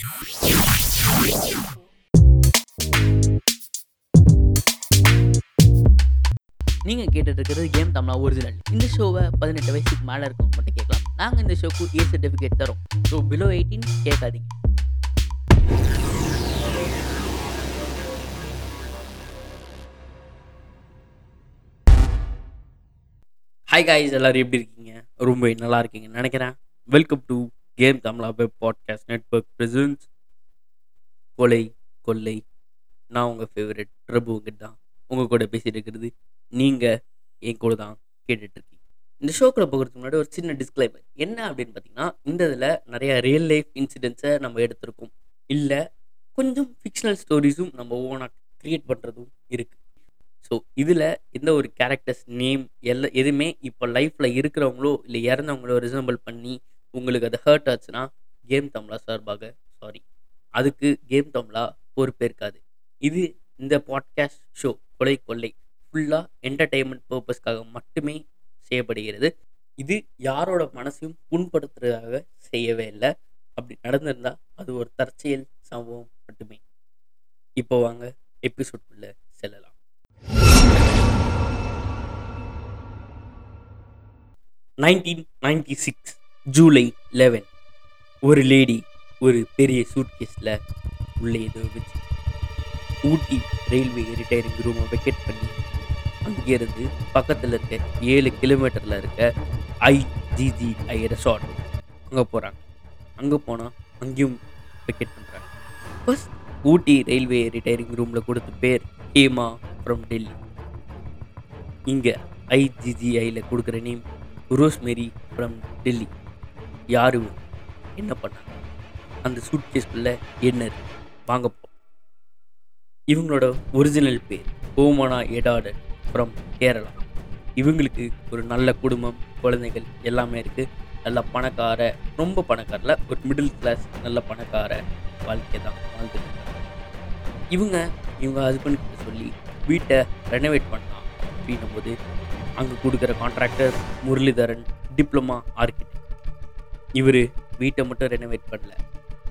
நீங்கள் கேட்டுட்டு இருக்கிறது கேம் தமிழா ஒரிஜினல் இந்த ஷோவை பதினெட்டு வயசுக்கு மேலே இருக்கவங்க மட்டும் கேட்கலாம். நாங்கள் இந்த ஷோக்கு ஏ சர்டிஃபிகேட் தரோம். ஸோ பிலோ எயிட்டீன் கேட்காதீங்க. ஹாய் காய்ஸ் எல்லாரும் எப்படி இருக்கீங்க? ரொம்ப நல்லா இருக்கீங்கன்னு நினைக்கிறேன். Welcome to game Tamizha web podcast network presents கொலை கொள்ளை. நான் உங்கள் ஃபேவரட் பிரபு தான். உங்கள் கூட பேசிகிட்டு இருக்கிறது நீங்கள் என் கூட தான் கேட்டுட்ருக்கீங்க இந்த ஷோக்குள்ள போகிறதுக்கு முன்னாடி ஒரு சின்ன டிஸ்க்ளைமர் என்ன அப்படின்னு பார்த்தீங்கன்னா இந்த இதில் நிறைய ரியல் லைஃப் இன்சிடென்ட்ஸை நம்ம எடுத்திருக்கோம். இல்லை கொஞ்சம் ஃபிக்ஷனல் ஸ்டோரிஸும் நம்ம ஓனாக க்ரியேட் பண்ணுறதும் இருக்குது ஸோ இதில் எந்த ஒரு கேரக்டர்ஸ் நேம் எல்லா எதுவுமே இப்போ லைஃப்பில் இருக்கிறவங்களோ இல்லை இறந்தவங்களோ ரிசம்பிள் பண்ணி உங்களுக்கு அது ஹர்ட் ஆச்சுன்னா கேம் தமிழா சார்பாக சாரி அதுக்கு கேம் தமிழா பொறுப்பேற்காது. இது இந்த பாட்காஸ்ட் ஷோ கொலை கொள்ளை ஃபுல்லாக என்டர்டெயின்மெண்ட் பர்பஸ்க்காக மட்டுமே செய்யப்படுகிறது. இது யாரோட மனசையும் புண்படுத்துறதாக செய்யவே இல்லை. அப்படி நடந்திருந்தால் அது ஒரு தற்செயல் சம்பவம் மட்டுமே. இப்போ வாங்க எபிசோட்குள்ளே செல்லலாம். Nineteen ninety six July eleven ஒரு லேடி ஒரு பெரிய சூட்கேஸில் உள்ளே ஏதோ வச்சு ஊட்டி ரயில்வே ரிட்டையரிங் ரூமை வெக்கெட் பண்ணி அங்கேருந்து பக்கத்தில் இருக்க ஏழு கிலோமீட்டரில் இருக்க ஐஜிஜிஐ ரெசார்ட் அங்கே போகிறாங்க அங்கே போனால் அங்கேயும் வெக்கெட் பண்ணுறாங்க ஃபர்ஸ்ட் ஊட்டி ரயில்வே ரிட்டையரிங் ரூமில் கொடுத்த பேர் ஹேமா ஃப்ரம் டெல்லி இங்கே ஐஜிஜிஐயில் கொடுக்குற நேம் ரோஸ்மெரி ஃப்ரம் டெல்லி யார் என்ன பண்ணாங்க? அந்த சூட்கேஸ்குள்ளே என்ன இருக்கு? வாங்க போ. இவங்களோட ஒரிஜினல் பேர் ஓமனா எடாடர் ஃப்ரம் கேரளா. இவங்களுக்கு ஒரு நல்ல குடும்பம் குழந்தைகள் எல்லாமே இருக்குது நல்ல பணக்கார ரொம்ப பணக்காரில் ஒரு மிடில் கிளாஸ் நல்ல பணக்கார வாழ்க்கை தான் வாழ்ந்துட்டு இவங்க இவங்க ஹஸ்பண்ட் சொல்லி வீட்டை ரெனோவேட் பண்ணலாம் அப்படின்னும் போது அங்கே கொடுக்குற கான்ட்ராக்டர் முரளிதரன் டிப்ளமா ஆர்கிடெக்ட் இவர் வீட்டை மட்டும் ரெனோவேட் பண்ணல.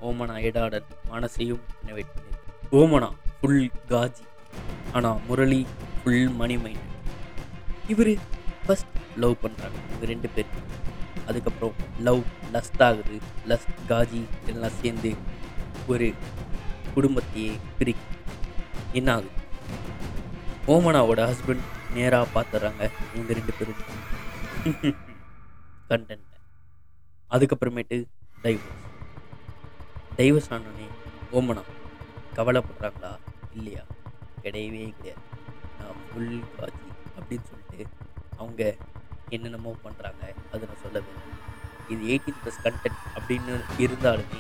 ஓமனா எடாடன் மனசையும் ரெனோவேட் பண்ணியிருக்கு ஓமனா ஃபுல் காஜி. ஆனால் முரளி ஃபுல் மணிமை இவர் ஃபஸ்ட் லவ் பண்ணுறாங்க இவர் ரெண்டு பேர். அதுக்கப்புறம் லவ் லஸ்ட் ஆகுது லஸ்ட் காஜி எல்லாம் சேர்ந்து ஒரு குடும்பத்தையே பிரிக்கு என்ன ஆகுது? ஓமனாவோட ஹஸ்பண்ட் நேராக பார்த்துட்றாங்க இவங்க ரெண்டு பேரும். கண்டென்ட் அதுக்கப்புறமேட்டு டைவர்ஸ் டைவர்ஸ் ஆனோடனே ஓமனா கவலைப்படுறாங்களா? இல்லையா? கிடையவே கிடையாது. நான் ஃபுல் காஜி அப்படின்னு சொல்லிட்டு அவங்க என்னென்னமோ பண்ணுறாங்க அதை நான் சொல்லவே இது எயிட்டீன் ப்ளஸ் கண்டென்ட் அப்படின்னு இருந்தாலுமே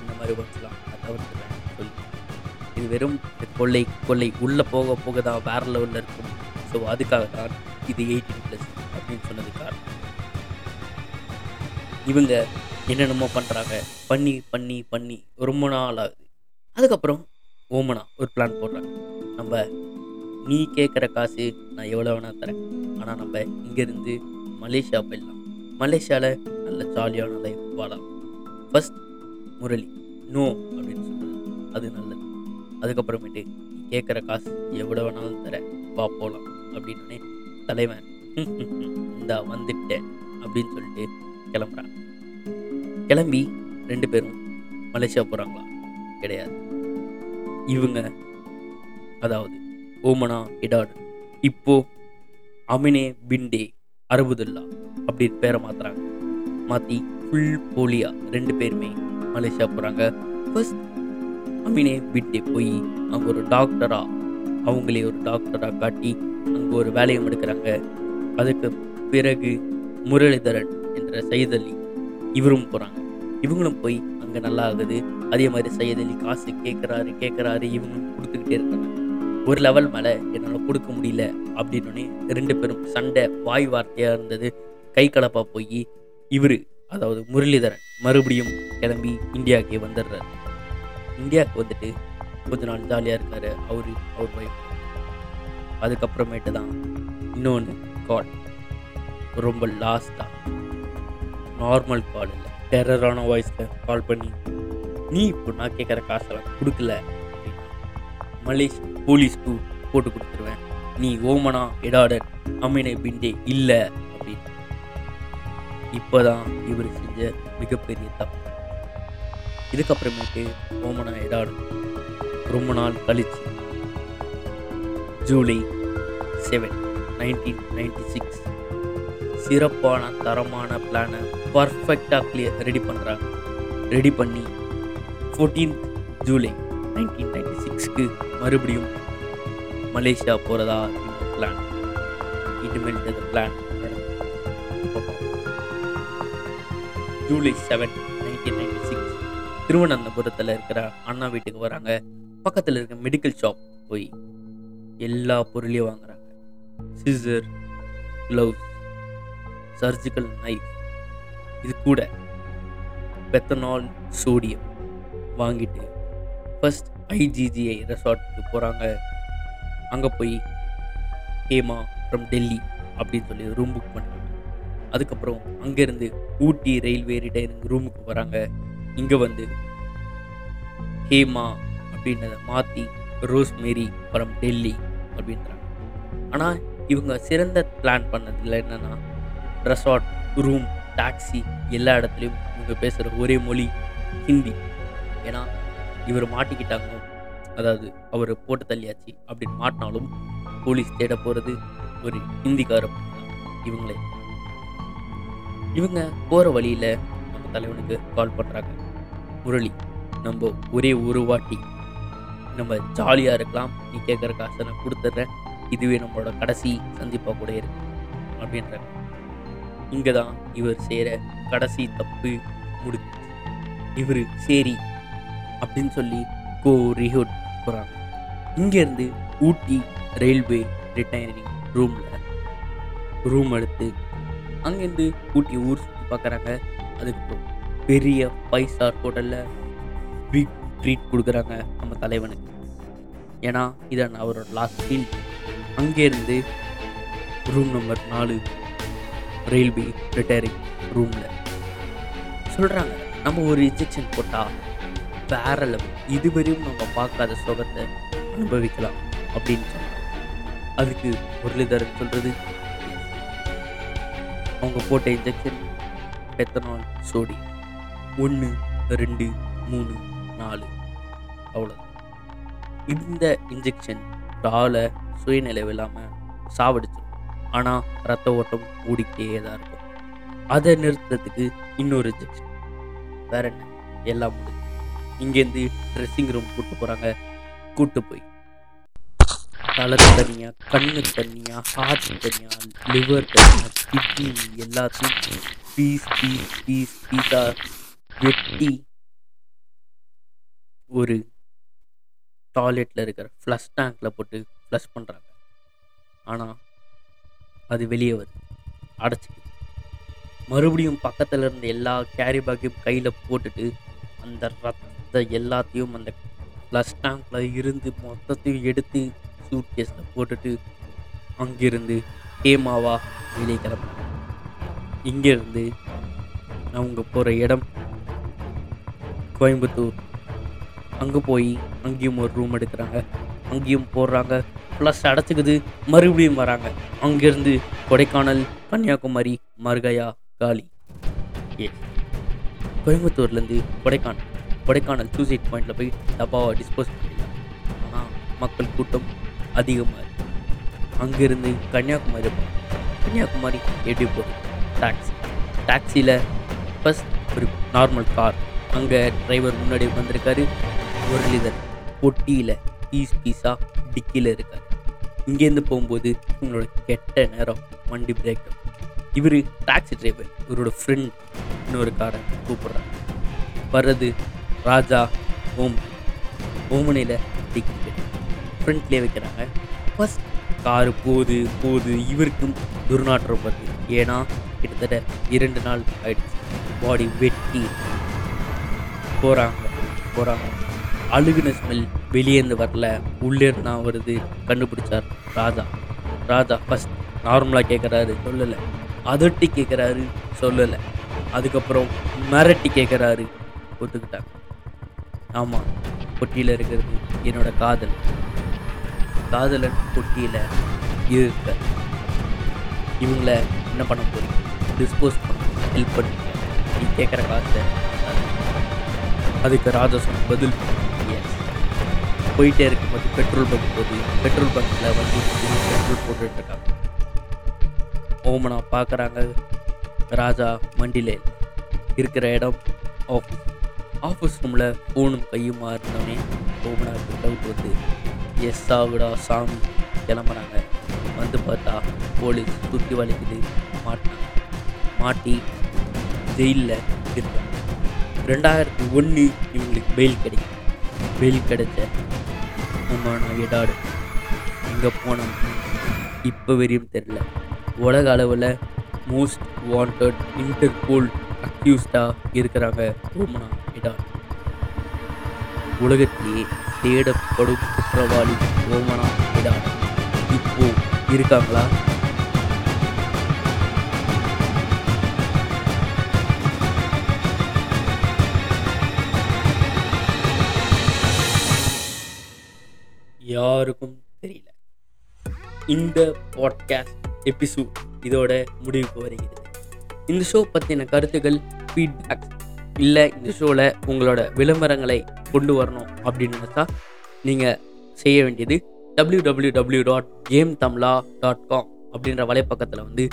இந்த மாதிரி ஒர்க்ஸ்லாம் நான் தவிர்த்துறேன் சொல்லி இது வெறும் கொள்ளை கொள்ளை உள்ளே போக போக தான் வேறு லெவலில் இருக்கும். ஸோ அதுக்காக தான் இது எயிட்டீன் ப்ளஸ் அப்படின்னு சொன்னதுக்காக இவங்க என்னென்னமோ பண்ணுறாங்க பண்ணி பண்ணி பண்ணி. ரொம்ப நாள் ஆகுது அதுக்கப்புறம் ஓமனா ஒரு பிளான் போடுறாங்க. நம்ம நீ கேட்குற காசு நான் எவ்வளோ வேணால் தரேன். ஆனால் நம்ம இங்கேருந்து மலேசியா போயிடலாம். மலேசியாவில் நல்ல ஜாலியான லைஃப் வாழலாம். ஃபஸ்ட் முரளி நோ அப்படின்னு சொல்கிறது அது நல்லது. அதுக்கப்புறமேட்டு நீ கேட்குற காசு எவ்வளோ வேணாலும் தரேன். வா போகலாம் அப்படின்னே தலைவன் இந்தா வந்துட்டேன். அப்படின்னு சொல்லிட்டு கிளம்புறாங்க. கிளம்பி ரெண்டு பேரும் மலேசியா போகிறாங்களா கிடையாது. இவங்க அதாவது ஓமனா இடாடு இப்போ அமினே பிண்டே அரபுதுல்லா அப்படின்னு பேரை மாத்துறாங்க. மாற்றி ஃபுல் போலியா ரெண்டு பேருமே மலேசியா போகிறாங்க ஃபர்ஸ்ட் அமினே பிண்டே போய் அங்கே ஒரு டாக்டராக அவங்களே ஒரு டாக்டராக காட்டி அங்கே ஒரு வேலையும் எடுக்கிறாங்க. அதுக்கு பிறகு முரளிதரன் இருக்கிற சையத் அலி இவரும் போகிறாங்க இவங்களும் போய் அங்கே நல்லா ஆகுது அதே மாதிரி சையத் அலி காசு கேட்குறாரு கேட்குறாரு இவங்களும் கொடுத்துக்கிட்டே இருக்காங்க. ஒரு லெவல் மேலே என்னால் கொடுக்க முடியல அப்படின்னோடனே ரெண்டு பேரும் சண்டை வாய் வார்த்தையாக இருந்தது. கை கலப்பாக போய் இவர் அதாவது முரளிதரன் மறுபடியும் கிளம்பி இந்தியாவுக்கே வந்துடுறாரு. இந்தியாவுக்கு வந்துட்டு கொஞ்ச நாள் ஜாலியாக இருக்காரு. அவரு அவர் ஒய்ஃப் அதுக்கப்புறமேட்டு தான் இன்னொன்று காட் ரொம்ப லாஸ்ட்டாக நார்மல் கால் இல்லை. டெரரான வாய்ஸில் கால் பண்ணி நீ இப்போ நான் கேட்குற காசெல்லாம் கொடுக்கல. அப்படின்னா மலேஷ் போலீஸ்க்கு போட்டு கொடுத்துருவேன். நீ ஓமனா எடாடன் அமீனை பிண்டே இல்லை. அப்படின்னு இப்போதான் இவர் செஞ்ச மிகப்பெரிய தப்பு. இதுக்கப்புறமேட்டு ஓமனா எடாடன் ரொம்ப நாள் கழிச்சு July seven nineteen ninety six சிறப்பான தரமான பிளானை பர்ஃபெக்டாக கிளியர் ரெடி பண்ணுறாங்க ரெடி பண்ணி ஃபோர்டீன்த் ஜூலை நைன்டீன் நைன்டி சிக்ஸ்க்கு மறுபடியும் மலேசியா போகிறதா பிளான் இனிமேல் இந்த plan July seven nineteen ninety six திருவனந்தபுரத்தில் இருக்கிற அண்ணா வீட்டுக்கு வராங்க. பக்கத்தில் இருக்க மெடிக்கல் ஷாப் போய் எல்லா பொருளையும் வாங்குறாங்க. சிசர் க்ளவுஸ் சர்ஜிக்கல் நைஃப் இது கூட பெத்தனால் சோடியம் வாங்கிட்டு ஃபஸ்ட் ஐஜிஜிஐ ரெசார்ட்டுக்கு போகிறாங்க அங்கே போய் ஹேமா ஃப்ரம் டெல்லி அப்படின்னு சொல்லி ரூம் புக் பண்ணுறாங்க அதுக்கப்புறம் அங்கேருந்து ஊட்டி ரயில்வே ரிட்டையரிங் ரூமுக்கு வராங்க. இங்கே வந்து ஹேமா அப்படின்றத மாற்றி ரோஸ்மேரி ஃப்ரம் டெல்லி அப்படின்றாங்க. ஆனால் இவங்க சிறந்த பிளான் பண்ணதில் என்னென்னா ரெசார்ட் ரூம் டாக்ஸி எல்லா இடத்துலையும் இவங்க பேசுகிற ஒரே மொழி ஹிந்தி. ஏன்னா இவர் மாட்டிக்கிட்டாங்க. அதாவது அவர் போட்டு தள்ளியாச்சு அப்படின்னு மாட்டினாலும் போலீஸ் தேட போகிறது ஒரு ஹிந்திக்கார இவங்களே. இவங்க போகிற வழியில் நம்ம தலைவனுக்கு கால் பண்ணுறாங்க முரளி நம்ம ஒரே ஒரு வாட்டி. நம்ம ஜாலியாக இருக்கலாம். நீ கேட்குற காசை நான் கொடுத்துட்றேன். இதுவே நம்மளோட கடைசி சந்திப்பாக கூட இருக்கு. அப்படின்றாங்க. இங்கே தான் இவர் செய்கிற கடைசி தப்பு முடிச்சு இவர் சரி அப்படின்னு சொல்லி கோ ரிஹோட் போகிறாங்க இங்கேருந்து ஊட்டி ரயில்வே ரிட்டையரிங் ரூமில் ரூம் எடுத்து அங்கேருந்து ஊட்டி ஊர் சுற்றி பார்க்குறாங்க அதுக்கப்புறம் பெரிய ஃபைவ் ஸ்டார் ஹோட்டலில் பிக் ட்ரீட் கொடுக்குறாங்க நம்ம தலைவனுக்கு. ஏன்னா இதான் அவரோட லாஸ்ட் ஃபீல் அங்கேருந்து ரூம் நம்பர் நாலு ரயில்வே ரிட்டையரிங் ரூமில் சொல்கிறாங்க நம்ம ஒரு இன்ஜெக்ஷன் போட்டால் வேற லெவல் இதுவரையும் நம்ம பார்க்காத சுகத்தை அனுபவிக்கலாம் அப்படின்னு சொன்னாங்க. அதுக்கு முரளிதரன் சொல்கிறது அவங்க போட்ட இன்ஜெக்ஷன் பெத்தனால் சோடி ஒன்று ரெண்டு மூணு நாலு. அவ்வளோ இந்த இன்ஜெக்ஷன் டாலை சுயநிலைவு இல்லாமல் சாவடிச்சிடும் ஆனால் ரத்த ஓட்டம் ஓடிக்கிட்டே தான் இருக்கும். அதை நிறுத்துறதுக்கு இன்னொரு இன்ஜெக்ஷன் வேற என்ன? எல்லாம் முடிஞ்சு. இங்கேருந்து ட்ரெஸ்ஸிங் ரூம் கூப்பிட்டு போகிறாங்க கூட்டு போய். தலை தனியாக கண்ணு தனியாக ஹார்ட் தனியாக லிவர் தனியாக கிட்னி எல்லாத்தையும் பீஸ் பீஸ் பீஸ் பீஸாக வெட்டி ஒரு டாய்லெட்டில் இருக்கிற ஃப்ளஷ் டேங்கில் போட்டு ஃப்ளஷ் பண்ணுறாங்க ஆனால் அது வெளியே வருது. அடைச்சிக்குது. மறுபடியும் பக்கத்தில் இருந்த எல்லா கேரி பேக்கையும் கையில் போட்டுட்டு அந்த ரத்த எல்லாத்தையும் அந்த ஃப்ளஷ் டேங்கில் இருந்து மொத்தத்தையும் எடுத்து சூட் கேஸில் போட்டுட்டு அங்கிருந்து ஹேமாவா வெளியே கிளம்புறாங்க இங்கேருந்து அவங்க போகிற இடம் கோயம்புத்தூர். அங்கே போய் அங்கேயும் ஒரு ரூம் எடுக்கிறாங்க. அங்கேயும் போடுறாங்க ப்ளஸ் அடைச்சிக்குது மறுபடியும் வராங்க. அங்கேருந்து கொடைக்கானல் கன்னியாகுமரி மருகையா காலி. ஏ கோயம்புத்தூர்லேருந்து கொடைக்கானல். கொடைக்கானல் சூசைட் பாயிண்டில் போய் டப்பாவை டிஸ்போஸ் பண்ணிடலாம். ஆனால் மக்கள் கூட்டம் அதிகமாக இருக்கு. அங்கேருந்து கன்னியாகுமரி போகணும் கன்னியாகுமரி எப்படி போகுது? டாக்ஸி டாக்ஸியில் ஃபஸ்ட் ஒரு நார்மல் கார் அங்கே டிரைவர் முன்னாடி வந்திருக்காரு முரளிதர் பொட்டியில் பீஸ் பீஸாக டிக்கியில் இருக்கார். இங்கேருந்து போகும்போது உங்களோட கெட்ட நேரம் வண்டி பிரேக் இவர் டாக்ஸி டிரைவர் இவரோட ஃப்ரெண்ட் இன்னொரு காரை கூப்பிட்றாங்க வர்றது ராஜா ஓம். ஓமனையில் டிக்கெட் ஃப்ரண்ட்லேயே வைக்கிறாங்க. ஃபஸ்ட் காரு போகுது போகுது. இவருக்கும் துர்நாற்றம் வருது. ஏன்னா கிட்டத்தட்ட இரண்டு நாள் ஆயிடுச்சு. பாடி வெட்டி. போகிறாங்க போகிறாங்க அழுகின ஸ்மெல் வெளியேந்து வரல. உள்ளே தான் வருது. கண்டுபிடிச்சார் ராஜா. ராஜா ஃபஸ்ட் நார்மலாக கேட்குறாரு சொல்லலை. அதட்டி கேட்குறாரு சொல்லலை. அதுக்கப்புறம் மிரட்டி கேட்குறாரு ஒத்துக்கிட்டாங்க ஆமாம் பொட்டியில் இருக்கிறது என்னோட காதல். காதலன் பொட்டியில் இருக்க. இவங்கள என்ன பண்ண போகிறீங்க டிஸ்போஸ் பண்ண ஹெல்ப் பண்ணுங்க நீ கேட்குற காசை அதுக்கு ராஜா சொன்ன பதில் போயிட்டே இருக்கும்போது பெட்ரோல் பங்க் போகுது. பெட்ரோல் பங்க்கில் வந்து பெட்ரோல் போட்டுட்டு இருக்காங்க ஓமனா பார்க்குறாங்க ராஜா வண்டியில் இருக்கிற இடம் ஆஃபீஸ் ஆஃபீஸ் ரூமில் ஃபோனும் கையும் மாறினோடனே ஓமனாவுக்கு டவுட் வந்து எஸ் ஆகுடா சாமி. கிளம்புறாங்க. வந்து பார்த்தா போலீஸ் சுற்றி வலிக்குது. மாட்டினாங்க மாட்டி ஜெயிலில் இருக்காங்க. ரெண்டாயிரத்தி ஒன்று இவங்களுக்கு பெயில் கிடைக்கும் பெயில் கிடைச்ச ஓமான எடாடு எங்கே போனோம்? இப்போ வரையும் தெரில உலக அளவில் மோஸ்ட் வாண்டட் இன்டர்போல் அக்யூஸ்டாக இருக்கிறாங்க ரோமனா எடாடு உலகத்திலேயே தேடப்படும் குற்றவாளி ரோமனா எடாடு இப்போ இருக்காங்களா? யாருக்கும் தெரியல. இந்த பாட்காஸ்ட் எபிசோட் இதோட முடிவுக்கு வருகிறது. இந்த ஷோ பற்றின கருத்துக்கள் ஃபீட்பேக் இல்லை இந்த ஷோவில் உங்களோட விளம்பரங்களை கொண்டு வரணும் அப்படின்னு நினச்சா நீங்கள் செய்ய வேண்டியது W W W dot game தம்லா dot com அப்படின்ற வலைப்பக்கத்தில் வந்து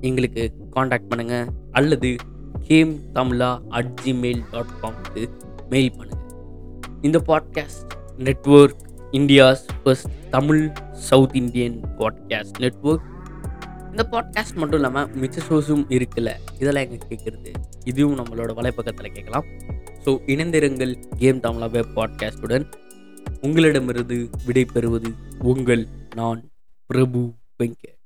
எங்களுக்கு காண்டாக்ட் பண்ணுங்கள் அல்லது game Tamizha at Gmail dot காம்க்கு mail பண்ணுங்கள் இந்த podcast network India's first Tamil south Indian podcast network இந்த பாட்காஸ்ட் மட்டும் இல்லாமல் மிச்ச ஷோஸும் இருக்குல்ல இதெல்லாம் எங்கே கேட்குறது இதுவும் நம்மளோட வலைப்பக்கத்தில் கேட்கலாம். ஸோ இணைந்திருங்கள் கேம் தமிழா வெப் பாட்காஸ்டுடன் உங்களிடமிருந்து விடை பெறுவது உங்கள் நான் பிரபு வெங்கட்.